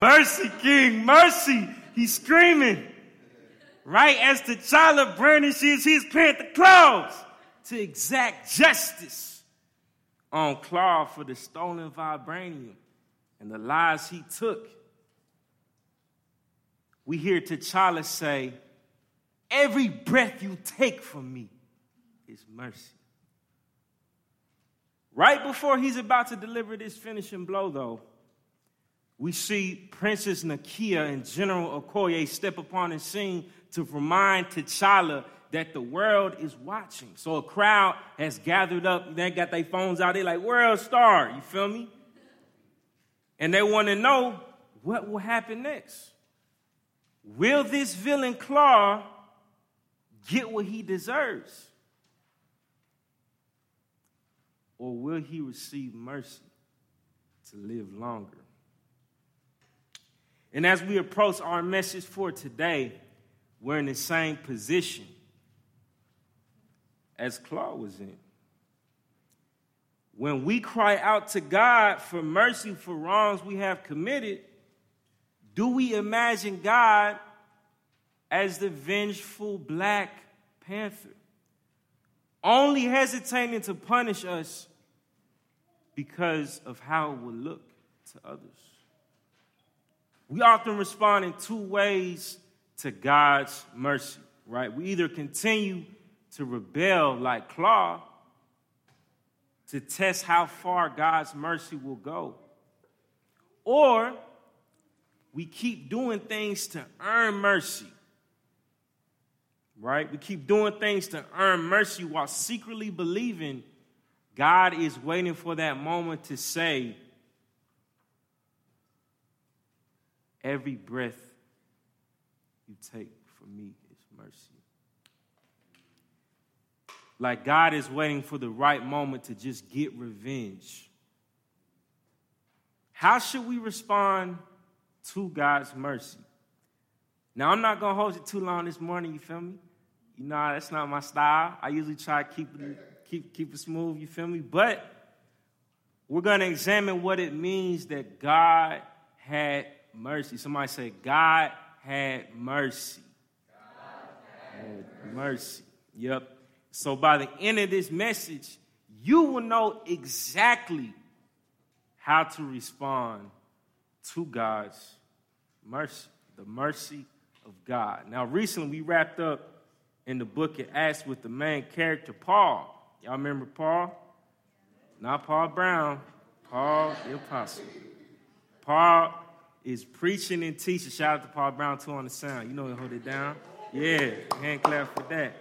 Mercy, King, mercy. He's screaming. Right as the T'Challa brandishes his panther claws to exact justice on Klaue for the stolen vibranium and the lies he took. We hear T'Challa say, Every breath you take from me is mercy. Right before he's about to deliver this finishing blow, though, we see Princess Nakia and General Okoye step upon the scene to remind T'Challa that the world is watching. So a crowd has gathered up, they got their phones out, they're like, World Star, you feel me? And they want to know what will happen next. Will this villain Klaue get what he deserves? Or will he receive mercy to live longer? And as we approach our message for today, we're in the same position as Klaue was in. When we cry out to God for mercy for wrongs we have committed, do we imagine God as the vengeful Black Panther, only hesitating to punish us because of how it would look to others? We often respond in two ways to God's mercy, right? We either continue to rebel like Klaue to test how far God's mercy will go, or we keep doing things to earn mercy, right? We keep doing things to earn mercy while secretly believing God is waiting for that moment to say, Every breath you take from me is mercy. Like God is waiting for the right moment to just get revenge. How should we respond to God's mercy? Now, I'm not going to hold you too long this morning, you feel me? You know, that's not my style. I usually try to keep it, keep, keep it smooth, you feel me? But we're going to examine what it means that God had mercy. Somebody say, God had mercy. God had mercy. Yep. So by the end of this message, you will know exactly how to respond to God's mercy, the mercy of God. Now, recently we wrapped up in the book of Acts with the main character, Paul. Y'all remember Paul? Not Paul Brown, Paul the Apostle. Paul is preaching and teaching. Shout out to Paul Brown too on the sound. You know he hold it down. Yeah, hand clap for that.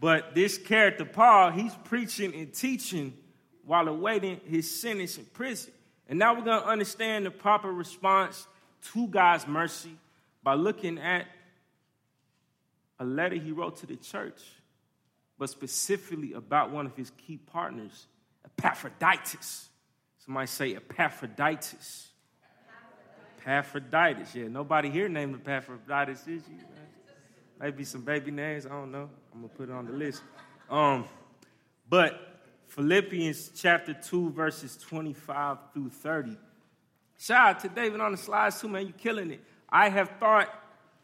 But this character, Paul, he's preaching and teaching while awaiting his sentence in prison. And now we're going to understand the proper response to God's mercy by looking at a letter he wrote to the church, but specifically about one of his key partners, Epaphroditus. Somebody say Epaphroditus. Epaphroditus. Yeah, nobody here named Epaphroditus, is you? Maybe some baby names. I don't know. I'm gonna put it on the list. Um, but Philippians chapter 2, verses 25 through 30. Shout out to David on the slides too, man. You're killing it. I have thought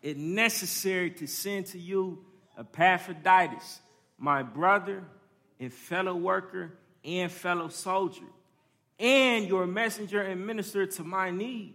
it necessary to send to you Epaphroditus, my brother and fellow worker and fellow soldier, and your messenger and minister to my need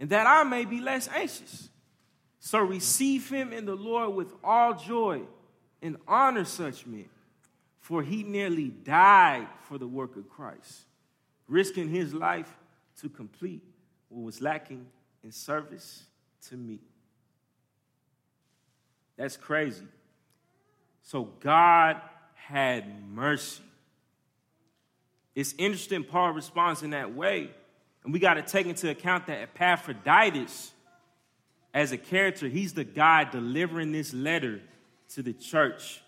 and that I may be less anxious. So receive him in the Lord with all joy and honor such men, for he nearly died for the work of Christ, risking his life to complete what was lacking in service to me. That's crazy. So God had mercy. It's interesting Paul responds in that way And we got to take into account that Epaphroditus, as a character, he's the guy delivering this letter to the church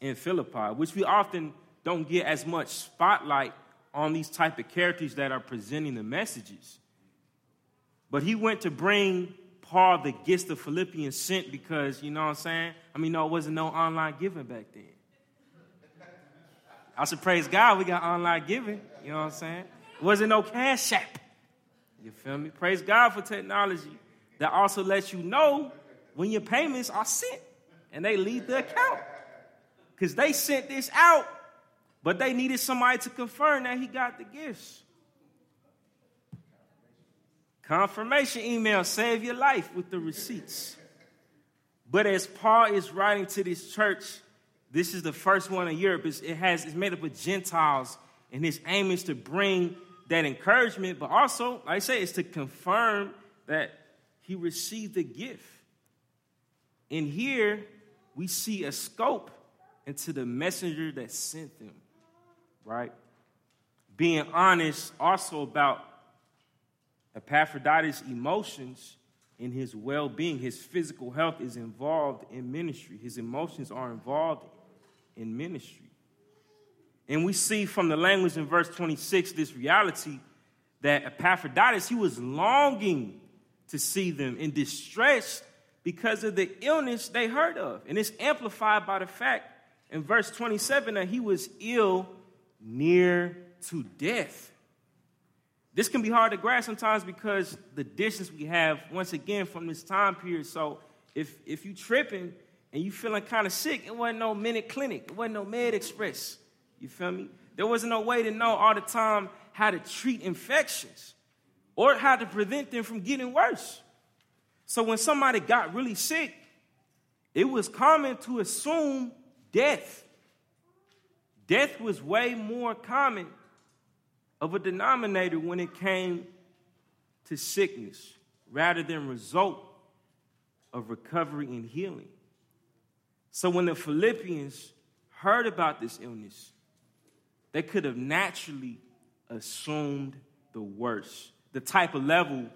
in Philippi, which we often don't get as much spotlight on these type of characters that are presenting the messages. But he went to bring Paul the gifts the Philippians sent because, you know what I'm saying? I mean, no, it wasn't no online giving back then. I should praise God we got online giving, you know what I'm saying? It wasn't no cash app. You feel me? Praise God for technology that also lets you know when your payments are sent and they leave the account. Because they sent this out, but they needed somebody to confirm that he got the gifts. Confirmation email save your life with the receipts. But as Paul is writing to this church, this is the first one in Europe. It has, it's made up of Gentiles, and his aim is to bring that encouragement, but also, like I say, it's to confirm that he received the gift. And here we see a scope into the messenger that sent them, right? Being honest also about Epaphroditus' emotions and his well being, his physical health is involved in ministry. His emotions are involved in ministry. And we see from the language in verse 26 this reality that Epaphroditus, he was longing to see them in distress because of the illness they heard of. And it's amplified by the fact in verse 27 that he was ill near to death. This can be hard to grasp sometimes because the distance we have, once again, from this time period. So if, if you tripping and you feeling kind of sick, it wasn't no minute clinic, it wasn't no med express. You feel me? There wasn't no way to know all the time how to treat infections or how to prevent them from getting worse. So when somebody got really sick, it was common to assume death. Death was way more common of a denominator when it came to sickness rather than result of recovery and healing. So when the Philippians heard about this illness, they could have naturally assumed the worst. The type of level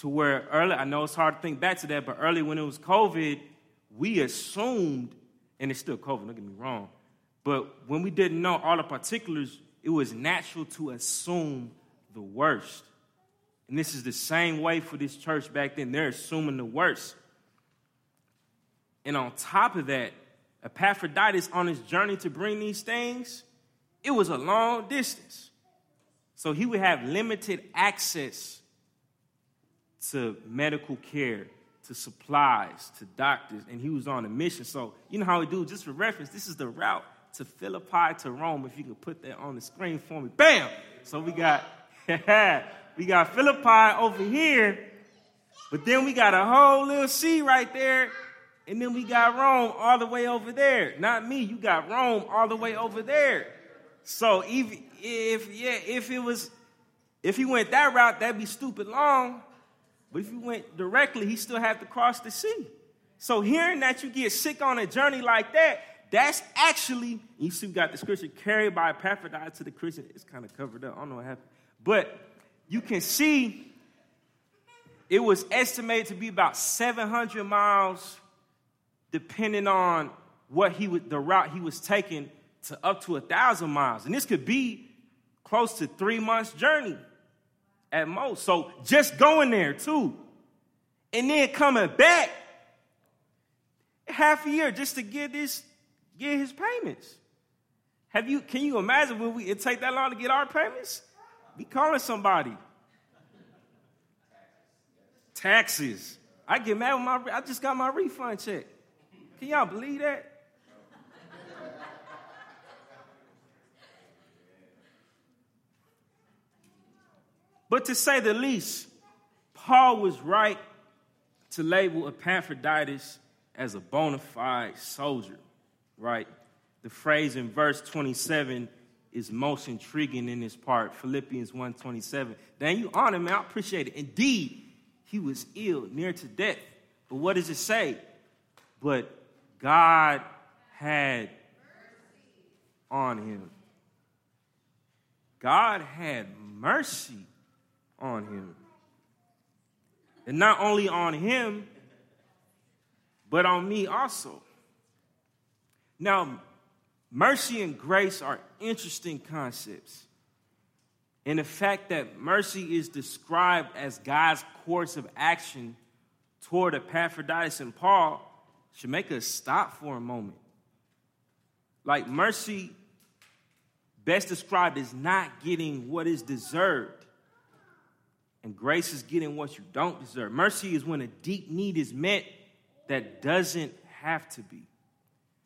to where early, I know it's hard to think back to that, but early when it was COVID, we assumed, and it's still COVID, don't get me wrong, but when we didn't know all the particulars, it was natural to assume the worst. And this is the same way for this church back then. They're assuming the worst. And on top of that, Epaphroditus on his journey to bring these things, it was a long distance. So he would have limited access to medical care, to supplies, to doctors, and he was on a mission. So, you know how we do, just for reference, this is the route to Philippi to Rome. If you can put that on the screen for me. Bam! So we got we got Philippi over here, but then we got a whole little sea right there, and then we got Rome all the way over there. Not me, you got Rome all the way over there. So if, if yeah, if it was, if he went that route, that'd be stupid long. But if he went directly, he still have to cross the sea. So hearing that you get sick on a journey like that, that's actually, you see, we got the scripture carried by Epaphroditus to the Christian. It's kind of covered up. I don't know what happened. But you can see it was estimated to be about 700 miles, depending on what he would, the route he was taking to up to a thousand miles. And this could be close to three months' journey at most. So just going there too. And then coming back half a year just to get this, get his payments. Have you can you imagine when we it take that long to get our payments? Be calling somebody. Taxes. I get mad with my I just got my refund check. Can y'all believe that? But to say the least, Paul was right to label Epaphroditus as a bona fide soldier, right? The phrase in verse 27 is most intriguing in this part, Philippians 1:27. Dan, you honor me, I appreciate it. Indeed, he was ill, near to death. But what does it say? But God had mercy on him. God had mercy on him. And not only on him, but on me also. Now, mercy and grace are interesting concepts. And the fact that mercy is described as God's course of action toward Epaphroditus and Paul should make us stop for a moment. Like mercy, best described as not getting what is deserved, and grace is getting what you don't deserve. Mercy is when a deep need is met that doesn't have to be.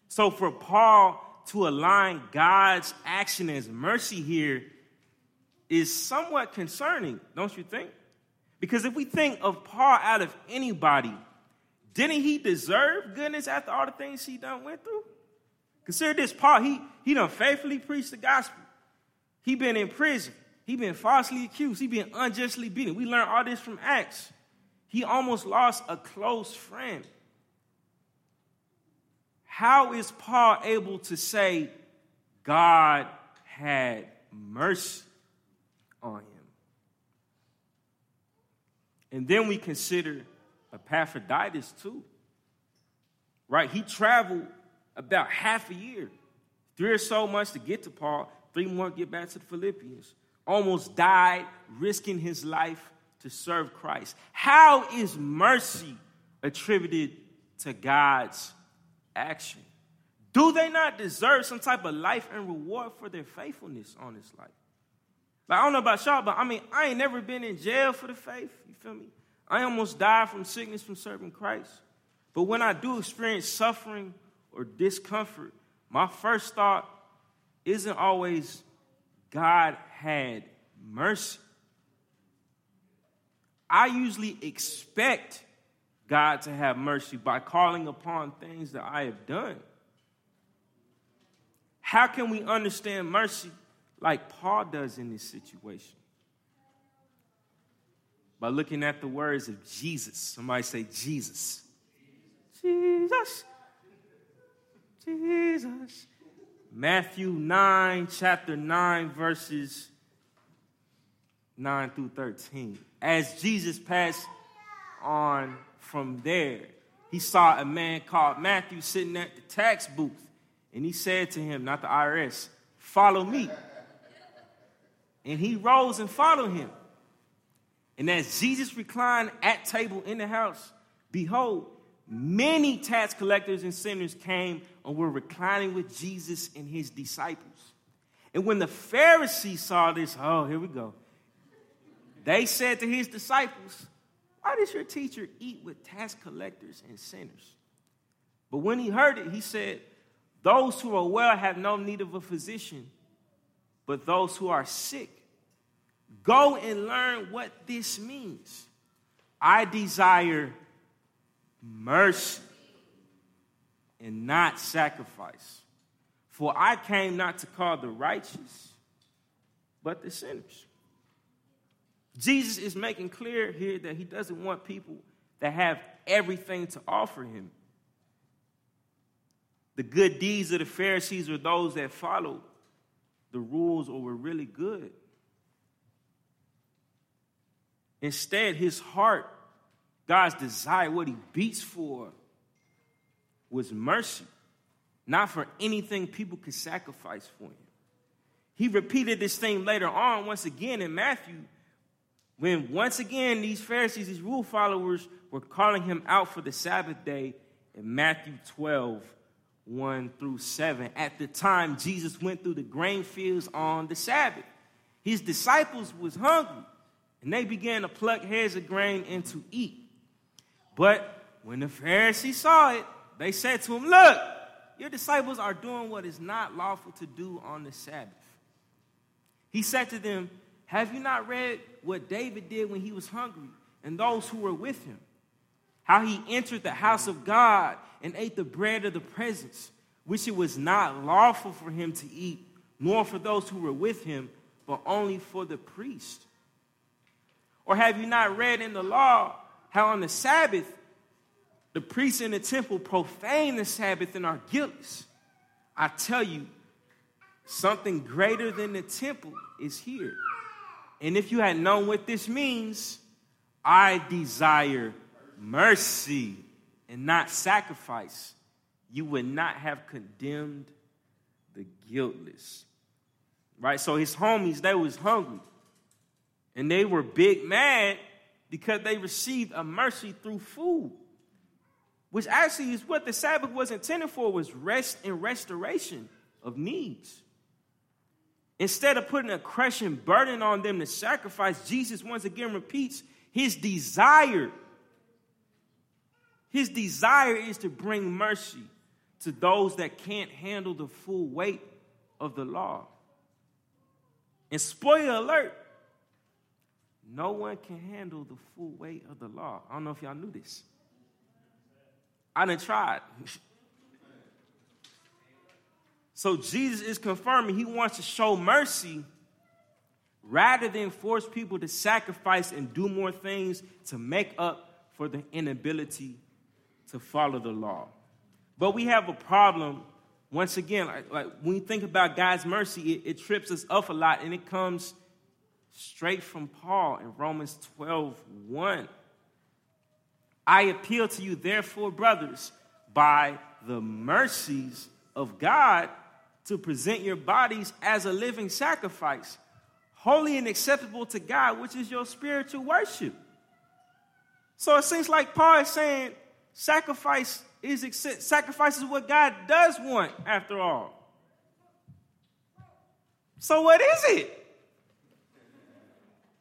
So for Paul to align God's action as mercy here is somewhat concerning, don't you think? Because if we think of Paul out of anybody, didn't he deserve goodness after all the things he done went through? Consider this, Paul, he, he done faithfully preached the gospel. He been in prison. He been falsely accused. He been unjustly beaten. We learn all this from Acts. He almost lost a close friend. How is Paul able to say God had mercy on him? And then we consider Epaphroditus too. Right? He traveled about half a year, three or so months to get to Paul, three more to get back to the Philippians. Almost died, risking his life to serve Christ. How is mercy attributed to God's action? Do they not deserve some type of life and reward for their faithfulness on this life? Like, I don't know about y'all, but I mean, I ain't never been in jail for the faith. You feel me? I almost died from sickness from serving Christ. But when I do experience suffering or discomfort, my first thought isn't always God had mercy. I usually expect God to have mercy by calling upon things that I have done. How can we understand mercy like Paul does in this situation? By looking at the words of Jesus. Somebody say, Jesus. Jesus. Jesus. Matthew 9, chapter 9, verses 9 through 13. As Jesus passed on from there, he saw a man called Matthew sitting at the tax booth, and he said to him, not the IRS, follow me. And he rose and followed him. And as Jesus reclined at table in the house, behold, many tax collectors and sinners came and were reclining with Jesus and his disciples. And when the Pharisees saw this, oh, here we go. They said to his disciples, Why does your teacher eat with tax collectors and sinners? But when he heard it, he said, Those who are well have no need of a physician, but those who are sick. Go and learn what this means. I desire mercy and not sacrifice. For I came not to call the righteous, but the sinners. Jesus is making clear here that he doesn't want people that have everything to offer him. The good deeds of the Pharisees were those that followed the rules or were really good. Instead, his heart, God's desire, what he beats for, was mercy, not for anything people could sacrifice for him. He repeated this thing later on, once again in Matthew, when once again these Pharisees, these rule followers, were calling him out for the Sabbath day in Matthew 12, 1 through 7. At the time, Jesus went through the grain fields on the Sabbath. His disciples was hungry and they began to pluck heads of grain and to eat. But when the Pharisees saw it, they said to him, Look, your disciples are doing what is not lawful to do on the Sabbath. He said to them, Have you not read what David did when he was hungry and those who were with him? How he entered the house of God and ate the bread of the presence, which it was not lawful for him to eat, nor for those who were with him, but only for the priest. Or have you not read in the law how on the Sabbath the priests in the temple profane the Sabbath and are guiltless? I tell you, something greater than the temple is here. and if you had known what this means, I desire mercy and not sacrifice, you would not have condemned the guiltless. Right? So his homies, they was hungry. And they were big mad because they received a mercy through food. Which actually is what the Sabbath was intended for, was rest and restoration of needs. Instead of putting a crushing burden on them to sacrifice, Jesus once again repeats his desire. His desire is to bring mercy to those that can't handle the full weight of the law. And spoiler alert, no one can handle the full weight of the law. I don't know if y'all knew this. I done tried. so Jesus is confirming he wants to show mercy rather than force people to sacrifice and do more things to make up for the inability to follow the law. But we have a problem once again, like, like when you think about God's mercy, it, it trips us up a lot, and it comes straight from Paul in Romans 12 1. I appeal to you, therefore, brothers, by the mercies of God, to present your bodies as a living sacrifice, holy and acceptable to God, which is your spiritual worship. So it seems like Paul is saying sacrifice is sacrifice is what God does want, after all. So what is it?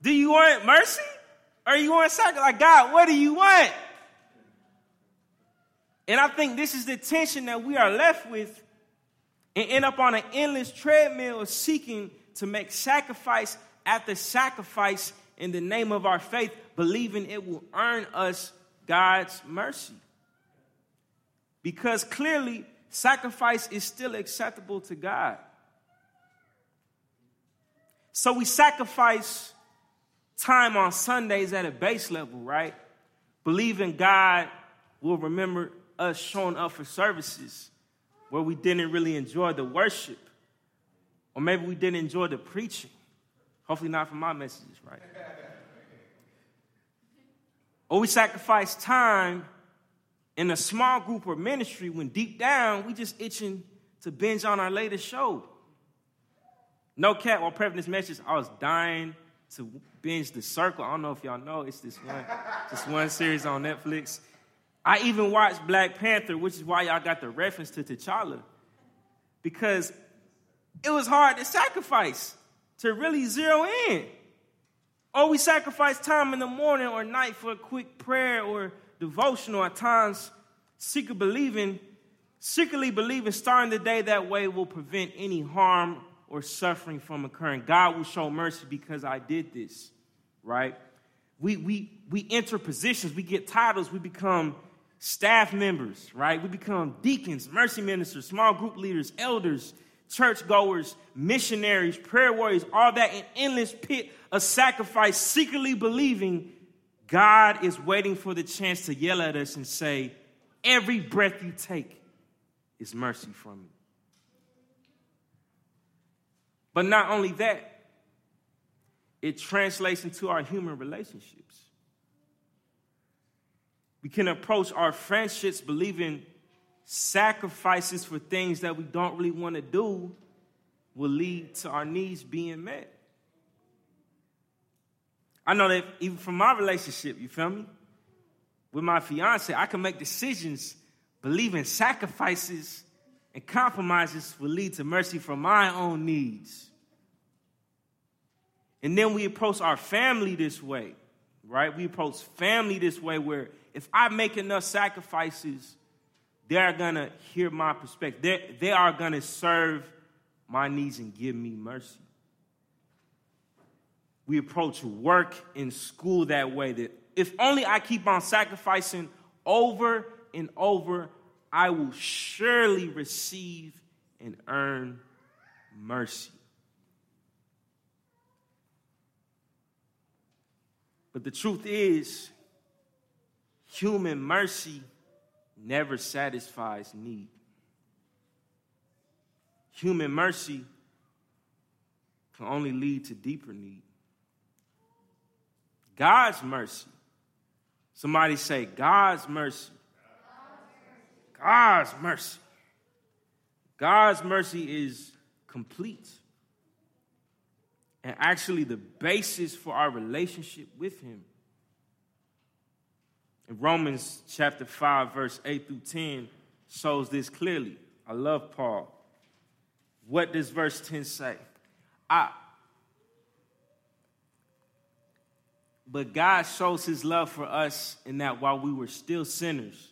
Do you want mercy? Or you want sacrifice? Like God, what do you want? And I think this is the tension that we are left with and end up on an endless treadmill of seeking to make sacrifice after sacrifice in the name of our faith, believing it will earn us God's mercy because clearly sacrifice is still acceptable to God. So we sacrifice time on Sundays at a base level, right? Believing God will remember us showing up for services where we didn't really enjoy the worship, or maybe we didn't enjoy the preaching. Hopefully, not for my messages, right? or we sacrifice time in a small group or ministry when deep down we just itching to binge on our latest show. No cat, while prepping this message, I was dying to binge The Circle. I don't know if y'all know, it's this one, this one series on Netflix. I even watched Black Panther, which is why y'all got the reference to T'Challa. Because it was hard to sacrifice, to really zero in. Or we sacrifice time in the morning or night for a quick prayer or devotional at times, secret believing, secretly believing starting the day that way will prevent any harm or suffering from occurring. God will show mercy because I did this, right? We, we, we enter positions, we get titles, we become staff members, right? We become deacons, mercy ministers, small group leaders, elders, churchgoers, missionaries, prayer warriors, all that in endless pit of sacrifice, secretly believing God is waiting for the chance to yell at us and say, Every breath you take is mercy from me. But not only that, it translates into our human relationships. We can approach our friendships believing sacrifices for things that we don't really want to do will lead to our needs being met. I know that even from my relationship, you feel me? With my fiance, I can make decisions believing sacrifices and compromises will lead to mercy for my own needs. And then we approach our family this way, right? We approach family this way where if I make enough sacrifices, they're gonna hear my perspective. They're, they are gonna serve my needs and give me mercy we approach work and school that way that if only I keep on sacrificing over and over, I will surely receive and earn mercy. But the truth is, human mercy never satisfies need. Human mercy can only lead to deeper need. God's mercy. Somebody say, God's mercy. God's mercy. God's mercy is complete and actually the basis for our relationship with Him. In Romans chapter 5, verse 8 through 10 shows this clearly. I love Paul. What does verse 10 say? I, but God shows his love for us in that while we were still sinners,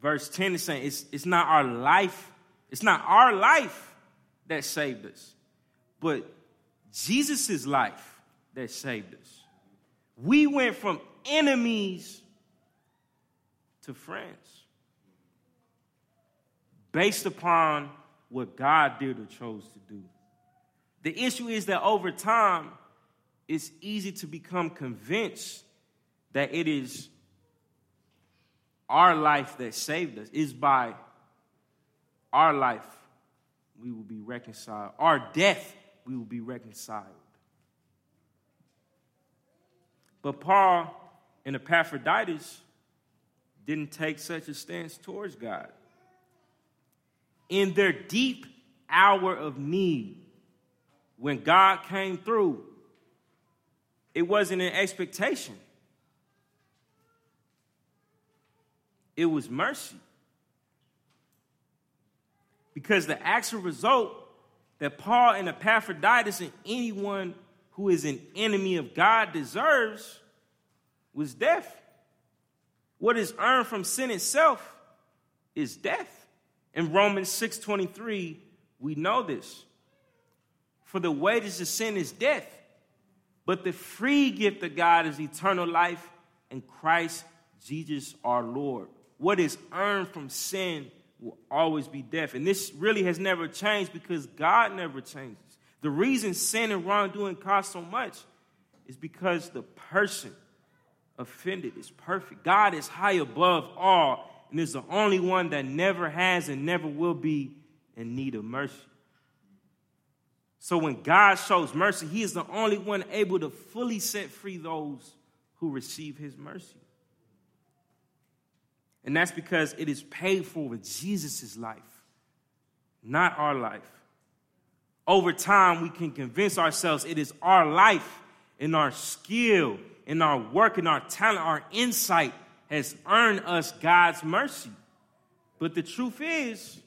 Verse 10 is saying it's, it's not our life, it's not our life that saved us, but Jesus' life that saved us. We went from enemies to friends based upon what God did or chose to do. The issue is that over time, it's easy to become convinced that it is our life that saved us. Is by our life we will be reconciled. Our death we will be reconciled. But Paul and Epaphroditus didn't take such a stance towards God. In their deep hour of need, when God came through, it wasn't an expectation, it was mercy. Because the actual result that Paul and Epaphroditus and anyone who is an enemy of God deserves was death. What is earned from sin itself is death. In Romans 6:23, we know this. For the wages of sin is death, but the free gift of God is eternal life in Christ Jesus our Lord. What is earned from sin will always be death. And this really has never changed because God never changes. The reason sin and wrongdoing cost so much is because the person offended is perfect. God is high above all and is the only one that never has and never will be in need of mercy. So when God shows mercy, He is the only one able to fully set free those who receive His mercy. And that's because it is paid for with Jesus' life, not our life. Over time, we can convince ourselves it is our life and our skill and our work and our talent, our insight has earned us God's mercy. But the truth is,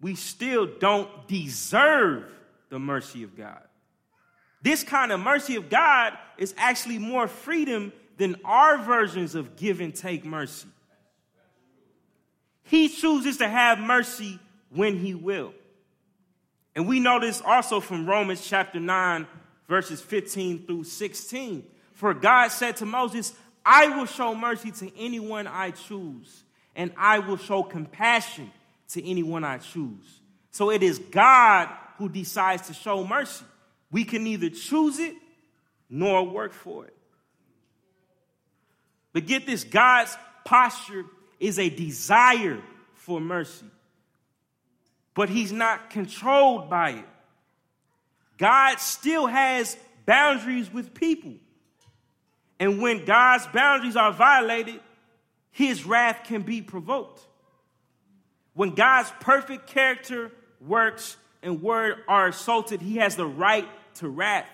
we still don't deserve the mercy of God. This kind of mercy of God is actually more freedom than our versions of give and take mercy. He chooses to have mercy when he will. And we know this also from Romans chapter 9, verses 15 through 16. For God said to Moses, I will show mercy to anyone I choose, and I will show compassion to anyone I choose. So it is God who decides to show mercy. We can neither choose it nor work for it. But get this God's posture is a desire for mercy, but he's not controlled by it. God still has boundaries with people. And when God's boundaries are violated, his wrath can be provoked. When God's perfect character, works, and word are assaulted, he has the right to wrath.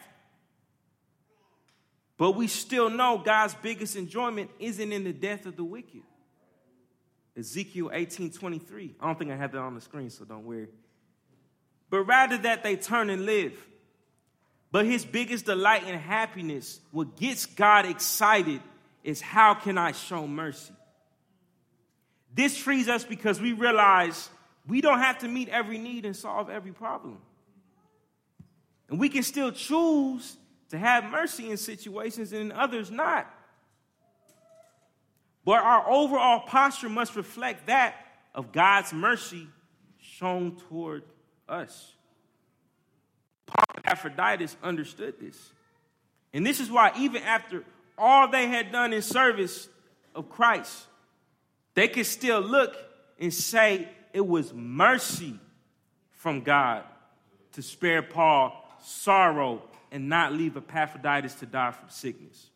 But we still know God's biggest enjoyment isn't in the death of the wicked. Ezekiel 18 23. I don't think I have that on the screen, so don't worry. But rather that they turn and live. But his biggest delight and happiness, what gets God excited, is how can I show mercy? This frees us because we realize we don't have to meet every need and solve every problem. And we can still choose to have mercy in situations and in others not. But our overall posture must reflect that of God's mercy shown toward us. Epaphroditus understood this. And this is why, even after all they had done in service of Christ, they could still look and say it was mercy from God to spare Paul sorrow and not leave Epaphroditus to die from sickness.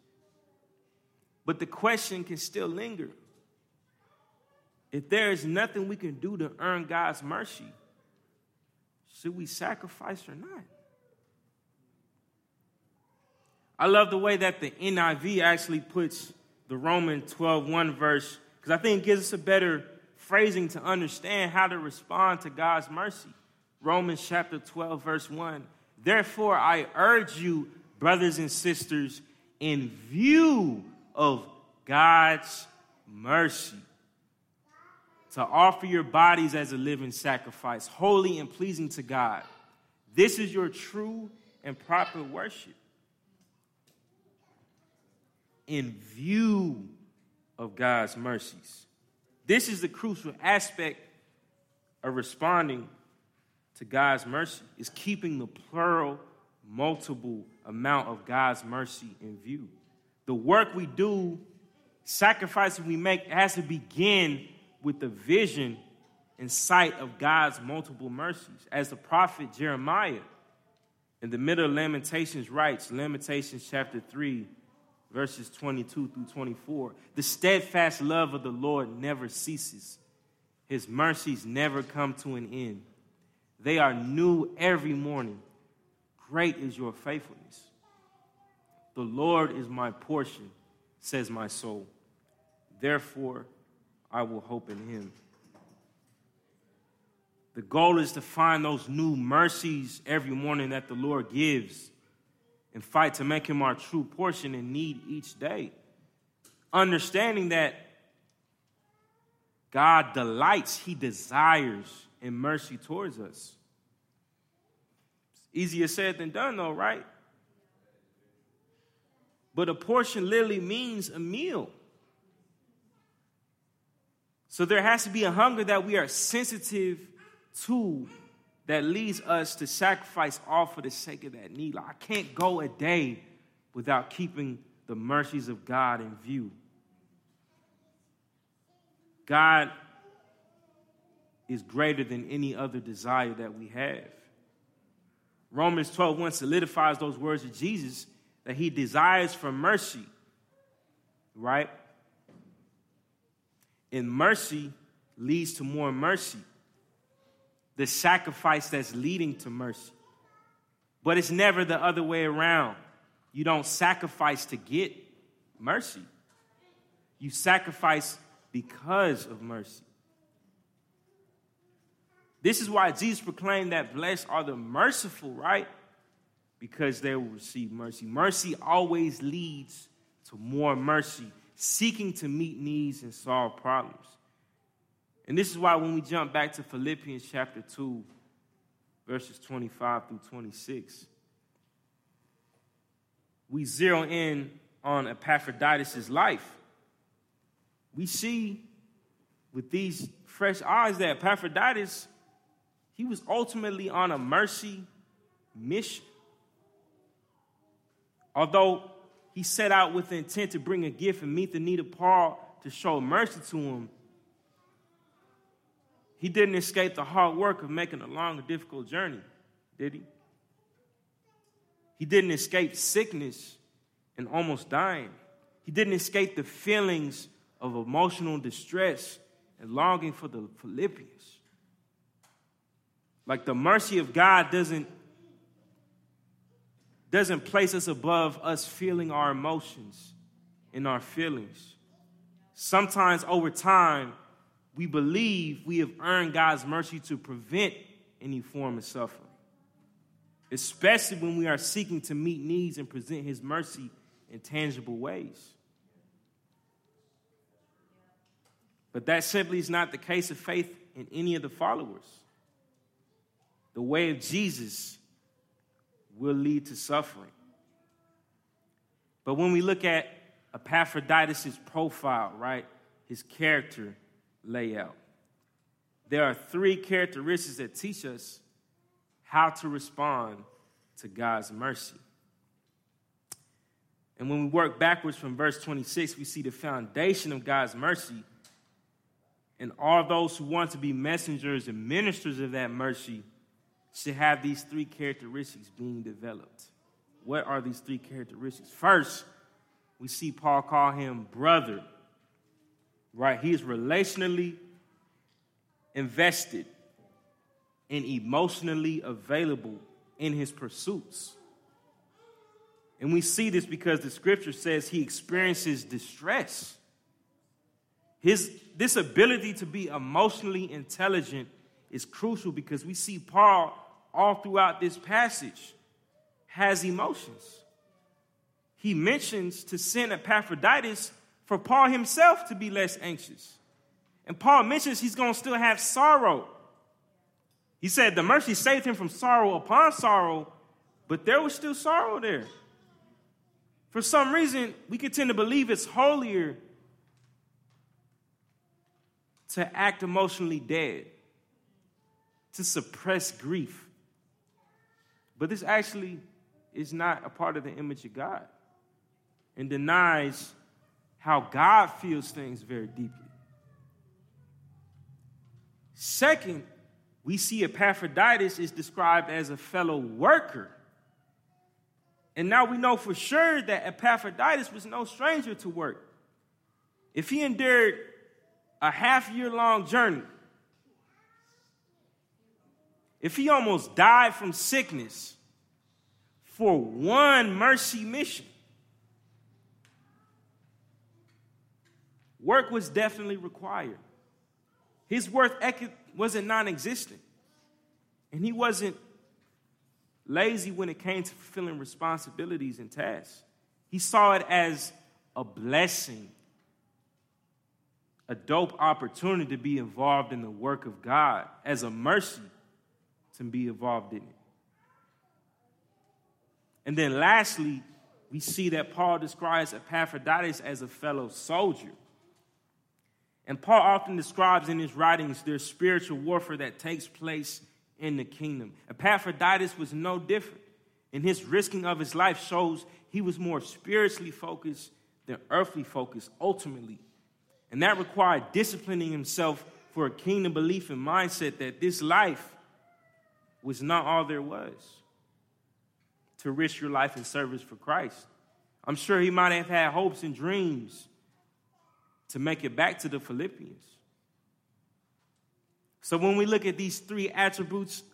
But the question can still linger. If there is nothing we can do to earn God's mercy, should we sacrifice or not? I love the way that the NIV actually puts the Roman 12:1 verse because I think it gives us a better phrasing to understand how to respond to God's mercy. Romans chapter 12 verse 1. Therefore I urge you brothers and sisters in view of God's mercy to offer your bodies as a living sacrifice, holy and pleasing to God. This is your true and proper worship in view of God's mercies. This is the crucial aspect of responding to God's mercy is keeping the plural multiple amount of God's mercy in view. The work we do, sacrifices we make has to begin with the vision and sight of God's multiple mercies. As the prophet Jeremiah in the middle of Lamentations writes, Lamentations chapter 3, verses 22 through 24. The steadfast love of the Lord never ceases, his mercies never come to an end. They are new every morning. Great is your faithfulness. The Lord is my portion, says my soul. Therefore, I will hope in him. The goal is to find those new mercies every morning that the Lord gives and fight to make him our true portion and need each day. Understanding that God delights, he desires in mercy towards us. It's easier said than done, though, right? But a portion literally means a meal. So there has to be a hunger that we are sensitive to that leads us to sacrifice all for the sake of that need. Like, I can't go a day without keeping the mercies of God in view. God is greater than any other desire that we have. Romans 12 1 solidifies those words of Jesus that he desires for mercy, right? And mercy leads to more mercy the sacrifice that's leading to mercy. But it's never the other way around. You don't sacrifice to get mercy, you sacrifice because of mercy. This is why Jesus proclaimed that blessed are the merciful, right? Because they will receive mercy. Mercy always leads to more mercy, seeking to meet needs and solve problems. And this is why when we jump back to Philippians chapter 2, verses 25 through 26, we zero in on Epaphroditus' life. We see with these fresh eyes that Epaphroditus, he was ultimately on a mercy mission. Although he set out with the intent to bring a gift and meet the need of Paul to show mercy to him, he didn't escape the hard work of making a long and difficult journey, did he? He didn't escape sickness and almost dying. He didn't escape the feelings of emotional distress and longing for the Philippians. Like the mercy of God doesn't, doesn't place us above us feeling our emotions and our feelings. Sometimes over time, we believe we have earned God's mercy to prevent any form of suffering, especially when we are seeking to meet needs and present His mercy in tangible ways. But that simply is not the case of faith in any of the followers. The way of Jesus will lead to suffering. But when we look at Epaphroditus' profile, right, his character layout, there are three characteristics that teach us how to respond to God's mercy. And when we work backwards from verse 26, we see the foundation of God's mercy. And all those who want to be messengers and ministers of that mercy should have these three characteristics being developed. What are these three characteristics? First, we see Paul call him brother, right? He is relationally invested and emotionally available in his pursuits. And we see this because the scripture says he experiences distress. His, this ability to be emotionally intelligent is crucial because we see Paul all throughout this passage has emotions. He mentions to send Epaphroditus for Paul himself to be less anxious. And Paul mentions he's going to still have sorrow. He said the mercy saved him from sorrow upon sorrow, but there was still sorrow there. For some reason, we could tend to believe it's holier to act emotionally dead, to suppress grief. But this actually is not a part of the image of God and denies how God feels things very deeply. Second, we see Epaphroditus is described as a fellow worker. And now we know for sure that Epaphroditus was no stranger to work. If he endured a half year long journey, if he almost died from sickness for one mercy mission, work was definitely required. His worth wasn't non existent, and he wasn't lazy when it came to fulfilling responsibilities and tasks. He saw it as a blessing, a dope opportunity to be involved in the work of God, as a mercy to be involved in it. And then lastly, we see that Paul describes Epaphroditus as a fellow soldier. And Paul often describes in his writings their spiritual warfare that takes place in the kingdom. Epaphroditus was no different. And his risking of his life shows he was more spiritually focused than earthly focused ultimately. And that required disciplining himself for a kingdom belief and mindset that this life was not all there was to risk your life in service for Christ. I'm sure he might have had hopes and dreams to make it back to the Philippians. So when we look at these three attributes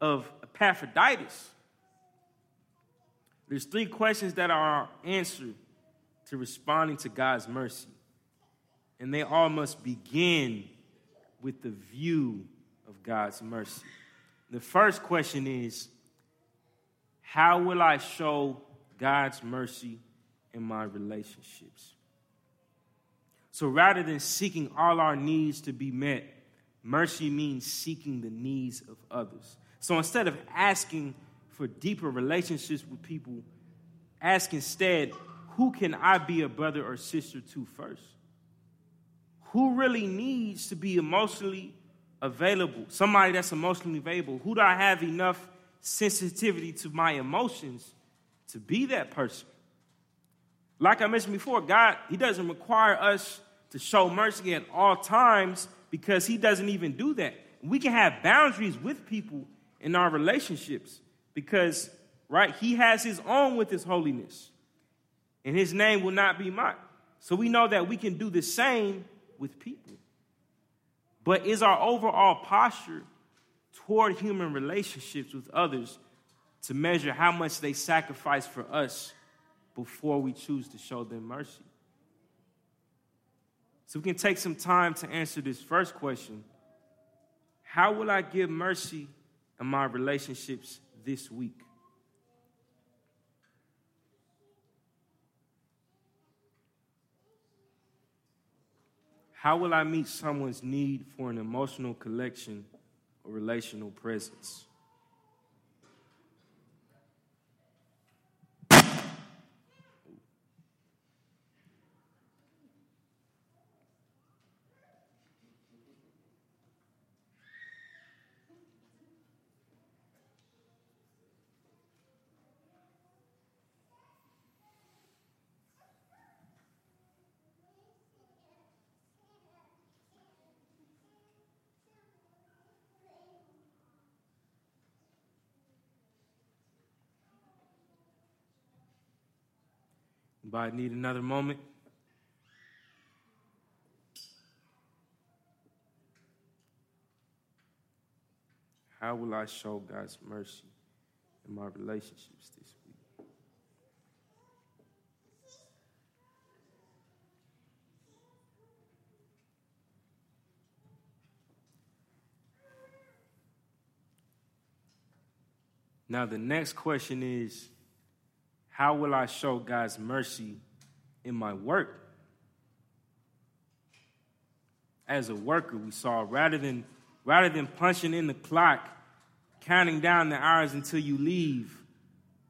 of Epaphroditus, there's three questions that are answered to responding to God's mercy. And they all must begin with the view of God's mercy. The first question is How will I show God's mercy in my relationships? So rather than seeking all our needs to be met, Mercy means seeking the needs of others. So instead of asking for deeper relationships with people, ask instead, who can I be a brother or sister to first? Who really needs to be emotionally available? Somebody that's emotionally available. Who do I have enough sensitivity to my emotions to be that person? Like I mentioned before, God, He doesn't require us to show mercy at all times because he doesn't even do that. We can have boundaries with people in our relationships because, right, he has his own with his holiness, and his name will not be mocked. So we know that we can do the same with people. But is our overall posture toward human relationships with others to measure how much they sacrifice for us before we choose to show them mercy? So we can take some time to answer this first question How will I give mercy in my relationships this week? How will I meet someone's need for an emotional collection or relational presence? Anybody need another moment? How will I show God's mercy in my relationships this week? Now, the next question is how will I show God's mercy in my work? As a worker, we saw rather than rather than punching in the clock, counting down the hours until you leave.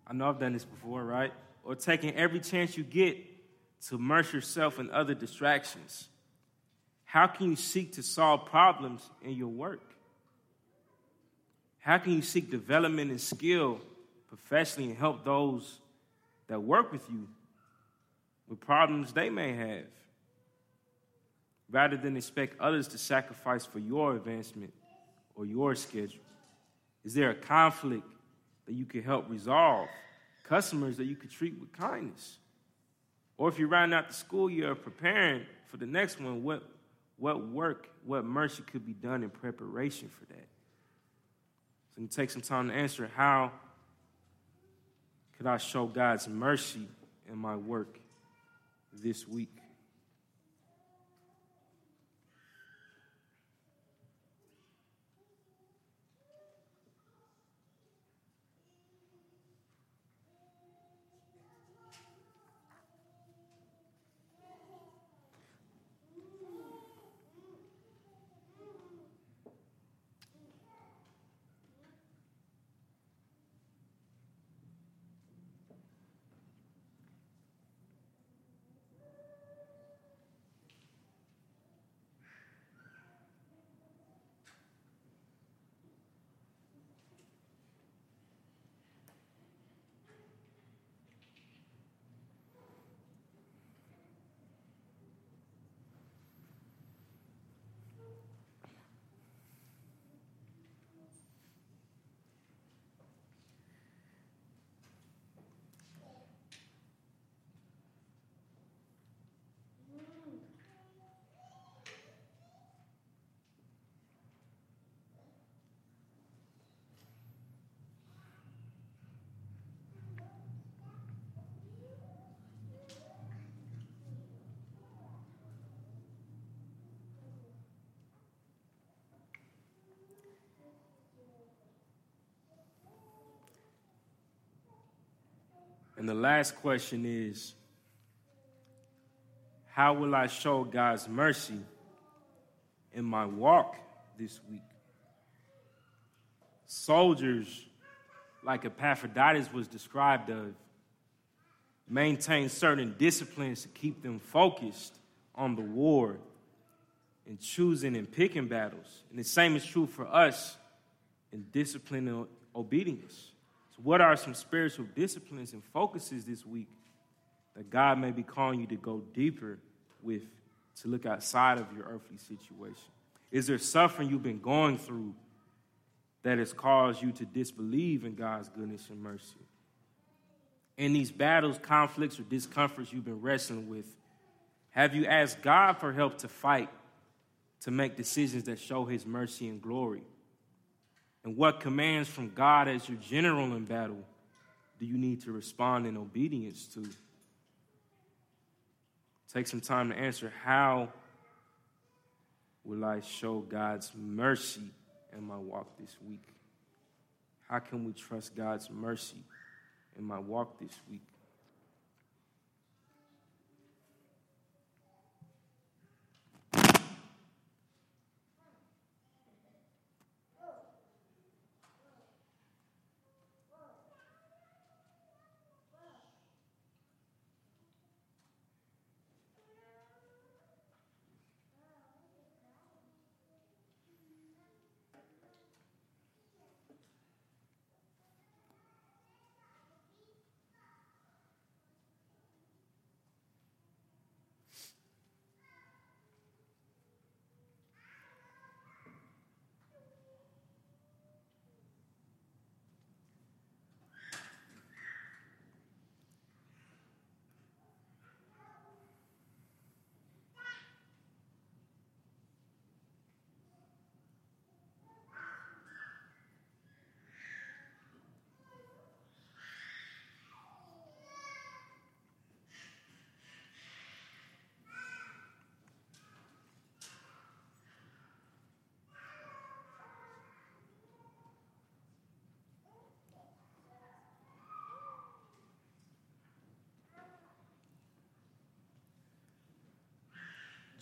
I know I've done this before, right? Or taking every chance you get to immerse yourself in other distractions. How can you seek to solve problems in your work? How can you seek development and skill professionally and help those that work with you with problems they may have? Rather than expect others to sacrifice for your advancement or your schedule? Is there a conflict that you can help resolve? Customers that you could treat with kindness? Or if you're rounding out the school year preparing for the next one, what, what work, what mercy could be done in preparation for that? So you take some time to answer how could I show God's mercy in my work this week? And the last question is How will I show God's mercy in my walk this week? Soldiers, like Epaphroditus was described of, maintain certain disciplines to keep them focused on the war and choosing and picking battles. And the same is true for us in discipline and obedience. So, what are some spiritual disciplines and focuses this week that God may be calling you to go deeper with to look outside of your earthly situation? Is there suffering you've been going through that has caused you to disbelieve in God's goodness and mercy? In these battles, conflicts, or discomforts you've been wrestling with, have you asked God for help to fight, to make decisions that show His mercy and glory? And what commands from God as your general in battle do you need to respond in obedience to? Take some time to answer how will I show God's mercy in my walk this week? How can we trust God's mercy in my walk this week?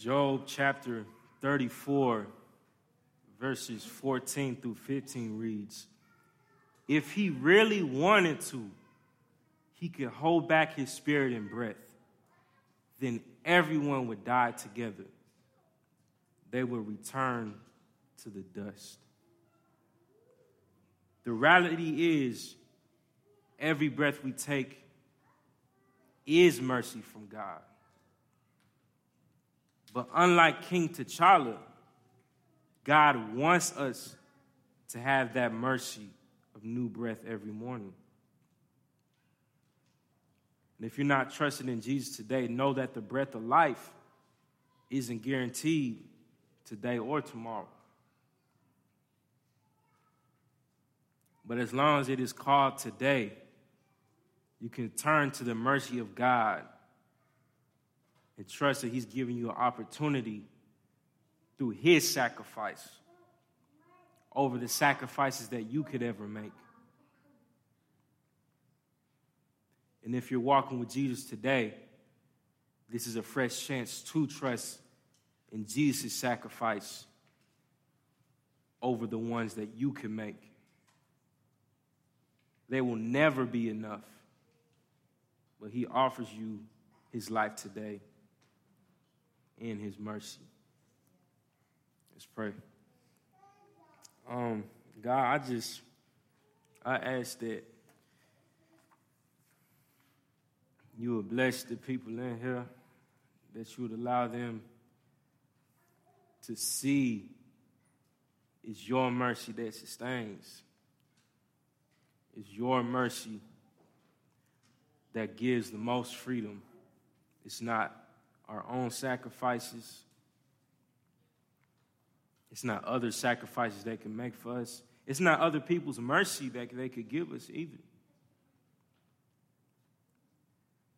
Job chapter 34, verses 14 through 15 reads If he really wanted to, he could hold back his spirit and breath. Then everyone would die together. They would return to the dust. The reality is, every breath we take is mercy from God. But unlike King T'Challa, God wants us to have that mercy of new breath every morning. And if you're not trusting in Jesus today, know that the breath of life isn't guaranteed today or tomorrow. But as long as it is called today, you can turn to the mercy of God and trust that He's giving you an opportunity through His sacrifice over the sacrifices that you could ever make. And if you're walking with Jesus today, this is a fresh chance to trust in Jesus' sacrifice over the ones that you can make. They will never be enough, but He offers you His life today in his mercy. Let's pray. Um, God, I just I ask that you would bless the people in here, that you would allow them to see it's your mercy that sustains. It's your mercy that gives the most freedom. It's not our own sacrifices. It's not other sacrifices they can make for us. It's not other people's mercy that they could give us either.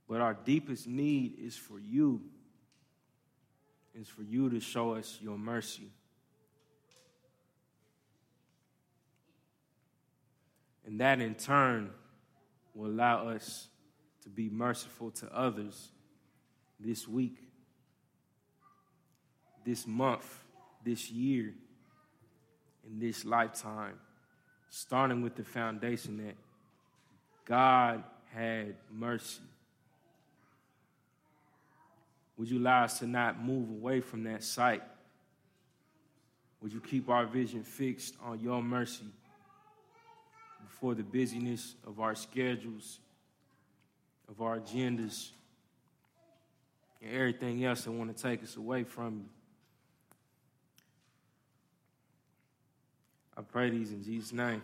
But our deepest need is for you, is for you to show us your mercy. And that in turn will allow us to be merciful to others this week, this month, this year, in this lifetime, starting with the foundation that God had mercy. Would you allow us to not move away from that sight? Would you keep our vision fixed on your mercy before the busyness of our schedules, of our agendas, and everything else that want to take us away from you. I pray these in Jesus' name.